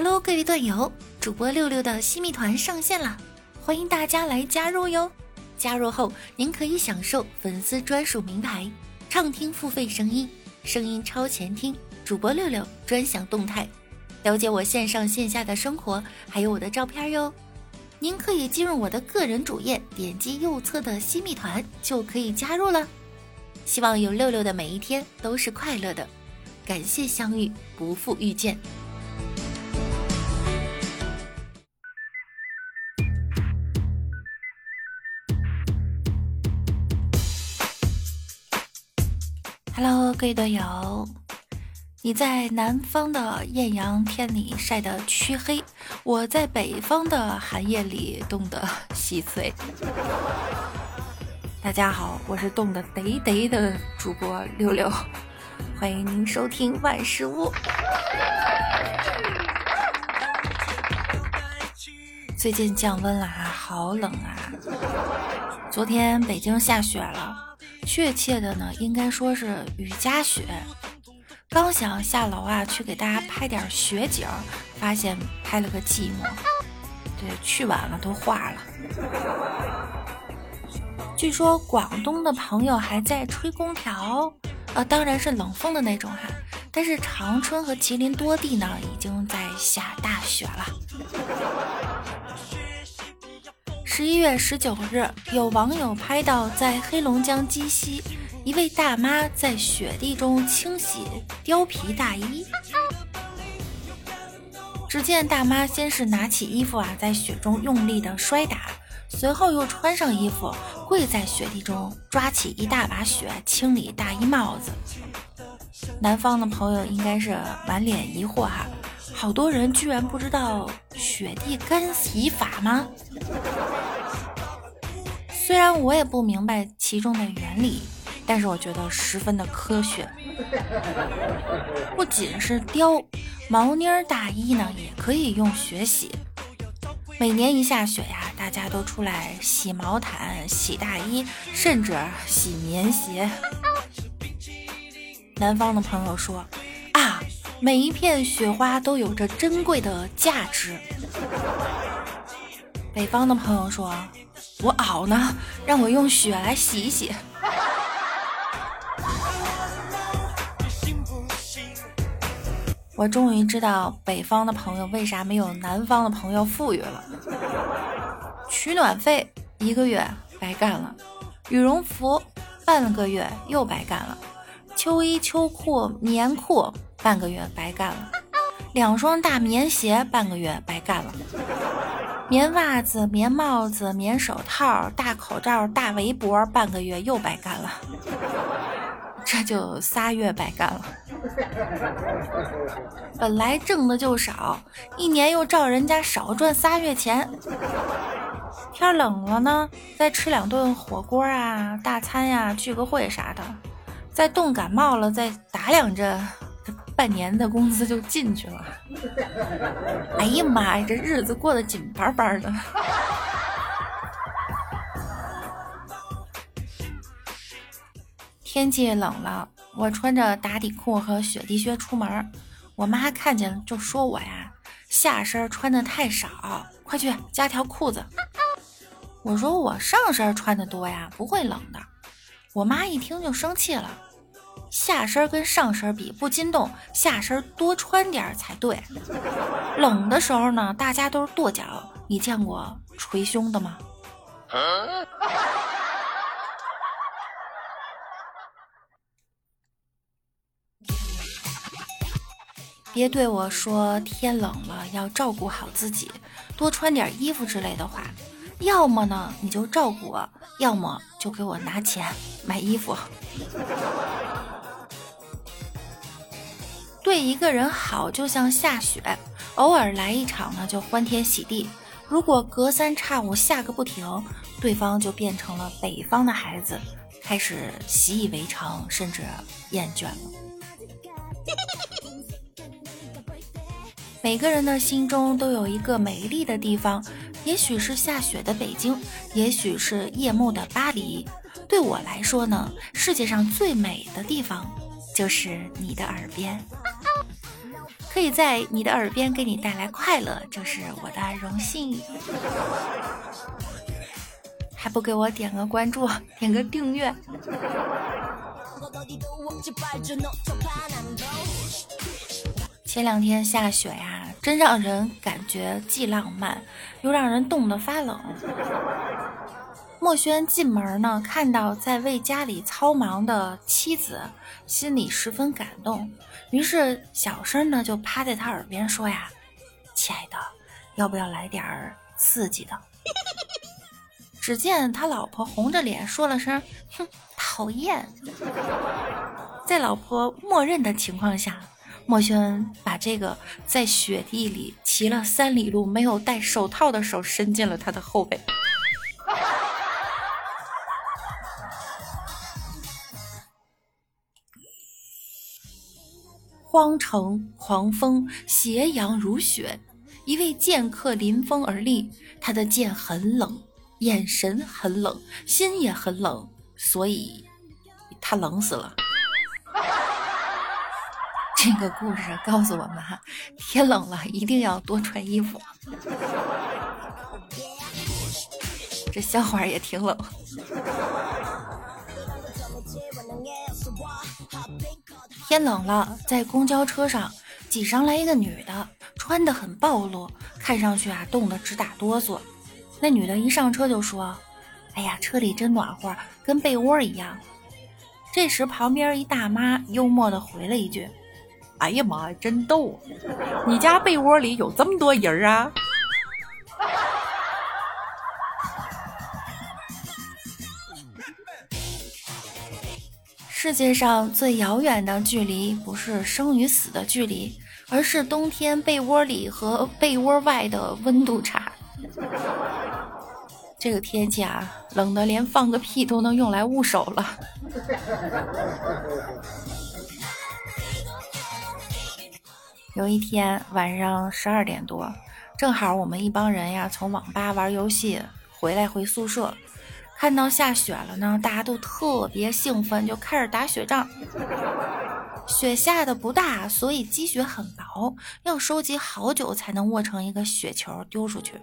Hello，各位段友，主播六六的新密团上线了，欢迎大家来加入哟！加入后，您可以享受粉丝专属名牌、畅听付费声音、声音超前听、主播六六专享动态，了解我线上线下的生活，还有我的照片哟。您可以进入我的个人主页，点击右侧的新密团就可以加入了。希望有六六的每一天都是快乐的，感谢相遇，不负遇见。各位队友，你在南方的艳阳天里晒得黢黑，我在北方的寒夜里冻得稀碎。大家好，我是冻得得得的主播六六，欢迎您收听万事屋。最近降温了啊，好冷啊！昨天北京下雪了。确切的呢，应该说是雨夹雪。刚想下楼啊，去给大家拍点雪景，发现拍了个寂寞。对，去晚了都化了。据说广东的朋友还在吹空调，呃，当然是冷风的那种哈。但是长春和吉林多地呢，已经在下大雪了。十一月十九日，有网友拍到在黑龙江鸡西，一位大妈在雪地中清洗貂皮大衣。只见大妈先是拿起衣服啊，在雪中用力的摔打，随后又穿上衣服，跪在雪地中抓起一大把雪清理大衣帽子。南方的朋友应该是满脸疑惑哈。好多人居然不知道雪地干洗法吗？虽然我也不明白其中的原理，但是我觉得十分的科学。不仅是貂毛呢大衣呢，也可以用雪洗。每年一下雪呀，大家都出来洗毛毯、洗大衣，甚至洗棉鞋。南方的朋友说。啊每一片雪花都有着珍贵的价值。北方的朋友说：“我袄呢，让我用雪来洗一洗。”我终于知道北方的朋友为啥没有南方的朋友富裕了。取暖费一个月白干了，羽绒服半个月又白干了，秋衣秋裤棉裤。半个月白干了，两双大棉鞋半个月白干了，棉袜子、棉帽子、棉手套、大口罩、大围脖，半个月又白干了，这就仨月白干了。本来挣的就少，一年又照人家少赚仨月钱。天冷了呢，再吃两顿火锅啊、大餐呀，聚个会啥的。再冻感冒了，再打两针。半年的工资就进去了，哎呀妈呀，这日子过得紧巴巴的。天气冷了，我穿着打底裤和雪地靴出门，我妈看见就说我呀，下身穿的太少，快去加条裤子。我说我上身穿的多呀，不会冷的。我妈一听就生气了。下身跟上身比不禁动，下身多穿点才对。冷的时候呢，大家都是跺脚，你见过捶胸的吗？别对我说天冷了要照顾好自己，多穿点衣服之类的话。要么呢你就照顾我，要么就给我拿钱买衣服。对一个人好就像下雪，偶尔来一场呢就欢天喜地；如果隔三差五下个不停，对方就变成了北方的孩子，开始习以为常，甚至厌倦了。每个人的心中都有一个美丽的地方，也许是下雪的北京，也许是夜幕的巴黎。对我来说呢，世界上最美的地方就是你的耳边。可以在你的耳边给你带来快乐，就是我的荣幸。还不给我点个关注，点个订阅。前两天下雪呀，真让人感觉既浪漫，又让人冻得发冷。墨轩进门呢，看到在为家里操忙的妻子，心里十分感动，于是小声呢就趴在他耳边说呀：“亲爱的，要不要来点儿刺激的？”只见他老婆红着脸说了声：“哼，讨厌。”在老婆默认的情况下，墨轩把这个在雪地里骑了三里路没有戴手套的手伸进了他的后背。荒城狂风，斜阳如雪，一位剑客临风而立，他的剑很冷。眼神很冷，心也很冷，所以他冷死了。这个故事告诉我们哈，天冷了一定要多穿衣服。这笑话也挺冷。天冷了，在公交车上挤上来一个女的，穿的很暴露，看上去啊冻得直打哆嗦。那女的一上车就说：“哎呀，车里真暖和，跟被窝一样。”这时旁边一大妈幽默的回了一句：“哎呀妈，真逗！你家被窝里有这么多人啊？”世界上最遥远的距离，不是生与死的距离，而是冬天被窝里和被窝外的温度差。这个天气啊，冷的连放个屁都能用来捂手了。有一天晚上十二点多，正好我们一帮人呀从网吧玩游戏回来回宿舍，看到下雪了呢，大家都特别兴奋，就开始打雪仗。雪下的不大，所以积雪很薄，要收集好久才能握成一个雪球丢出去。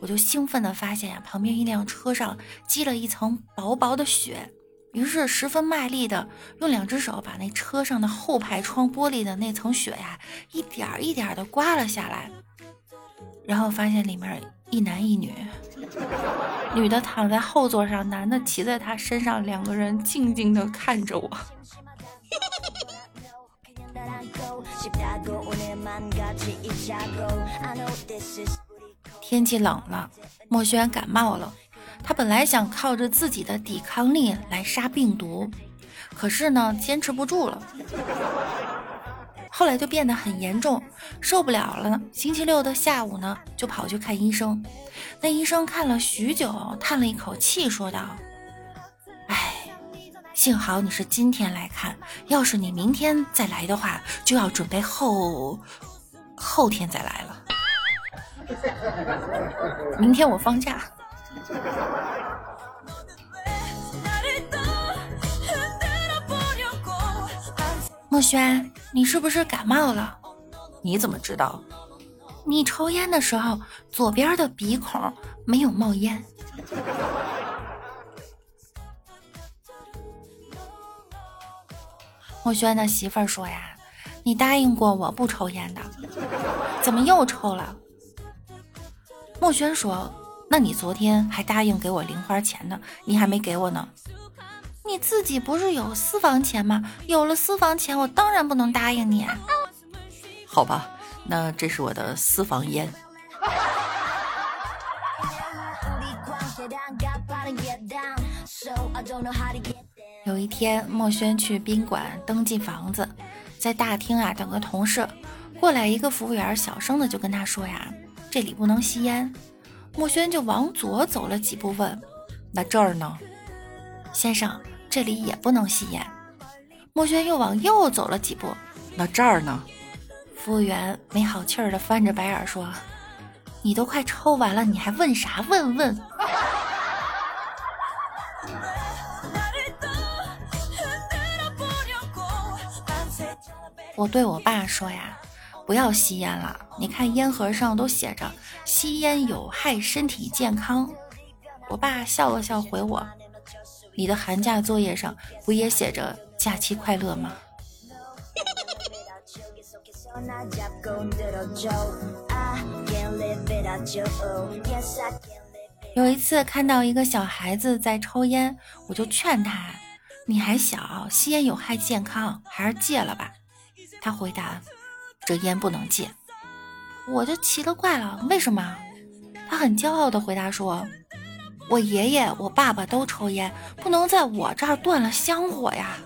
我就兴奋地发现呀，旁边一辆车上积了一层薄薄的雪，于是十分卖力地用两只手把那车上的后排窗玻璃的那层雪呀，一点一点地刮了下来，然后发现里面一男一女，女的躺在后座上，男的骑在她身上，两个人静静的看着我。天气冷了，墨轩感冒了。他本来想靠着自己的抵抗力来杀病毒，可是呢，坚持不住了。后来就变得很严重，受不了了。星期六的下午呢，就跑去看医生。那医生看了许久，叹了一口气，说道：“哎，幸好你是今天来看，要是你明天再来的话，就要准备后后天再来了。”明天我放假。墨轩，你是不是感冒了？你怎么知道？你抽烟的时候，左边的鼻孔没有冒烟。墨轩的媳妇儿说呀：“你答应过我不抽烟的，怎么又抽了？”墨轩说：“那你昨天还答应给我零花钱呢，你还没给我呢。你自己不是有私房钱吗？有了私房钱，我当然不能答应你。好吧，那这是我的私房烟。”有一天，墨轩去宾馆登记房子，在大厅啊等个同事，过来一个服务员，小声的就跟他说呀。这里不能吸烟，墨轩就往左走了几步，问：“那这儿呢？”先生，这里也不能吸烟。墨轩又往右走了几步，那这儿呢？服务员没好气儿的翻着白眼说：“你都快抽完了，你还问啥问问？”我对我爸说呀。不要吸烟了。你看烟盒上都写着吸烟有害身体健康。我爸笑了笑回我：“你的寒假作业上不也写着假期快乐吗？”有一次看到一个小孩子在抽烟，我就劝他：“你还小，吸烟有害健康，还是戒了吧。”他回答：“这烟不能戒。”我就奇了怪了，为什么？他很骄傲的回答说：“我爷爷、我爸爸都抽烟，不能在我这儿断了香火呀。”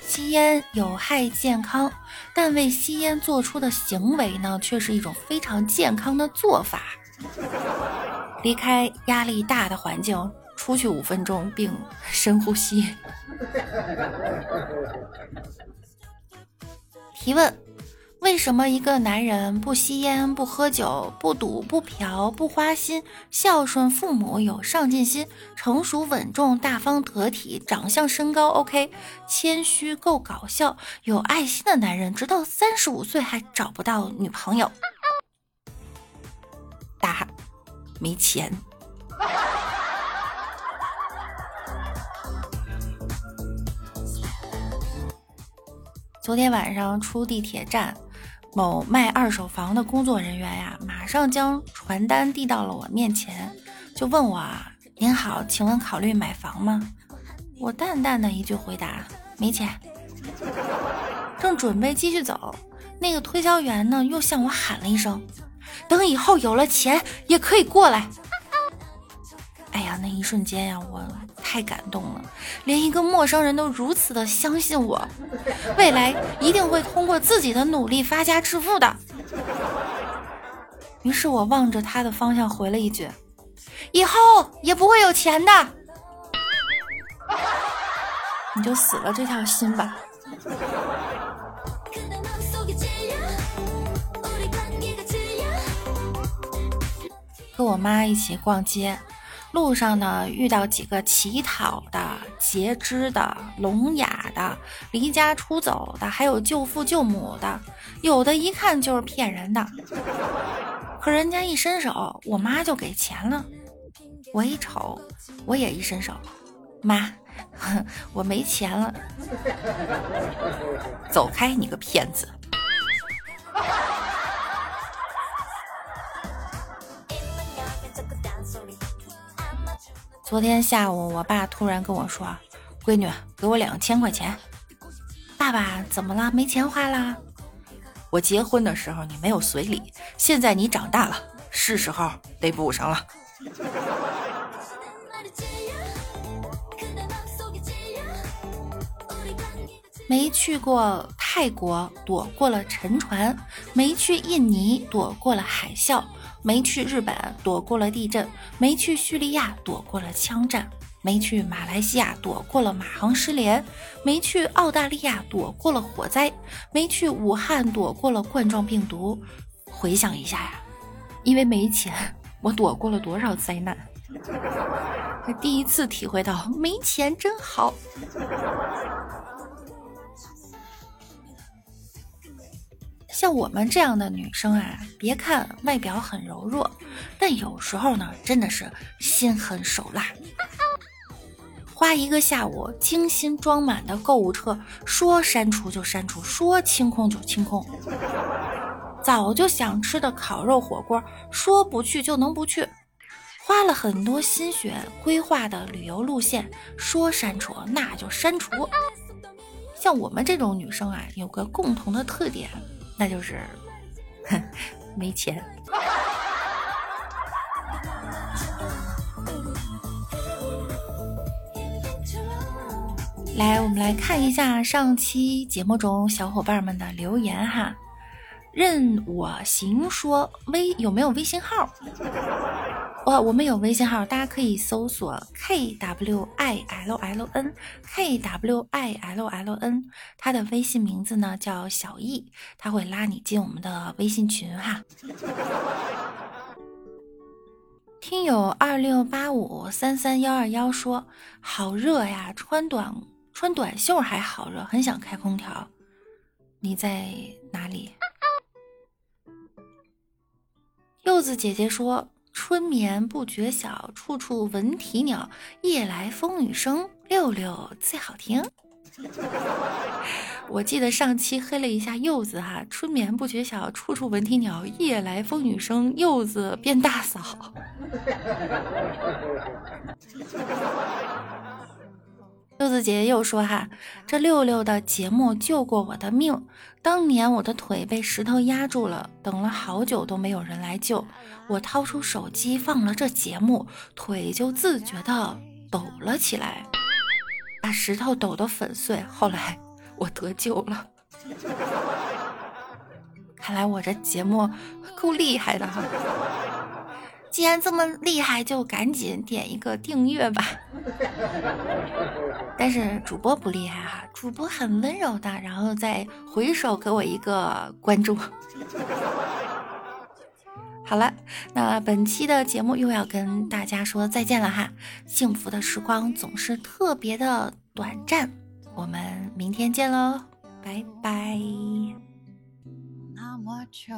吸烟有害健康，但为吸烟做出的行为呢，却是一种非常健康的做法。离开压力大的环境，出去五分钟，并深呼吸。提问。为什么一个男人不吸烟、不喝酒、不赌、不嫖、不花心、孝顺父母、有上进心、成熟稳重、大方得体、长相身高 OK、谦虚够搞笑、有爱心的男人，直到三十五岁还找不到女朋友？答：没钱。昨天晚上出地铁站。某卖二手房的工作人员呀，马上将传单递到了我面前，就问我啊：“您好，请问考虑买房吗？”我淡淡的一句回答：“没钱。”正准备继续走，那个推销员呢，又向我喊了一声：“等以后有了钱，也可以过来。”哎呀，那一瞬间呀，我。太感动了，连一个陌生人都如此的相信我，未来一定会通过自己的努力发家致富的。于是我望着他的方向回了一句：“以后也不会有钱的。”你就死了这条心吧。和我妈一起逛街。路上呢，遇到几个乞讨的、截肢的、聋哑的、离家出走的，还有救父救母的，有的一看就是骗人的。可人家一伸手，我妈就给钱了。我一瞅，我也一伸手，妈，我没钱了。走开，你个骗子！昨天下午，我爸突然跟我说：“闺女，给我两千块钱。”爸爸怎么了？没钱花啦？我结婚的时候你没有随礼，现在你长大了，是时候得补上了。没去过泰国，躲过了沉船；没去印尼，躲过了海啸。没去日本，躲过了地震；没去叙利亚，躲过了枪战；没去马来西亚，躲过了马航失联；没去澳大利亚，躲过了火灾；没去武汉，躲过了冠状病毒。回想一下呀，因为没钱，我躲过了多少灾难？第一次体会到没钱真好。像我们这样的女生啊，别看外表很柔弱，但有时候呢，真的是心狠手辣。花一个下午，精心装满的购物车，说删除就删除，说清空就清空。早就想吃的烤肉火锅，说不去就能不去。花了很多心血规划的旅游路线，说删除那就删除。像我们这种女生啊，有个共同的特点。那就是哼，没钱。来，我们来看一下上期节目中小伙伴们的留言哈。任我行说微有没有微信号？哇，我们有微信号，大家可以搜索 k w i l l n k w i l l n，他的微信名字呢叫小易，他会拉你进我们的微信群哈。听友二六八五三三幺二幺说：“好热呀，穿短穿短袖还好热，很想开空调。”你在哪里？柚子姐姐说：“春眠不觉晓，处处闻啼鸟。夜来风雨声，六六最好听。”我记得上期黑了一下柚子哈，春眠不觉晓，处处闻啼鸟，夜来风雨声，柚子变大嫂。柚子姐姐又说哈，这六六的节目救过我的命。当年我的腿被石头压住了，等了好久都没有人来救，我掏出手机放了这节目，腿就自觉的抖了起来。把石头抖得粉碎，后来我得救了。看来我这节目够厉害的哈！既然这么厉害，就赶紧点一个订阅吧。但是主播不厉害哈，主播很温柔的，然后再回首给我一个关注。好了，那本期的节目又要跟大家说再见了哈。幸福的时光总是特别的短暂，我们明天见喽，拜拜。那么久，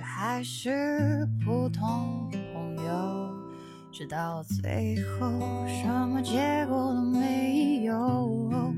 却还是普通朋友，直到最后什么结果都没有。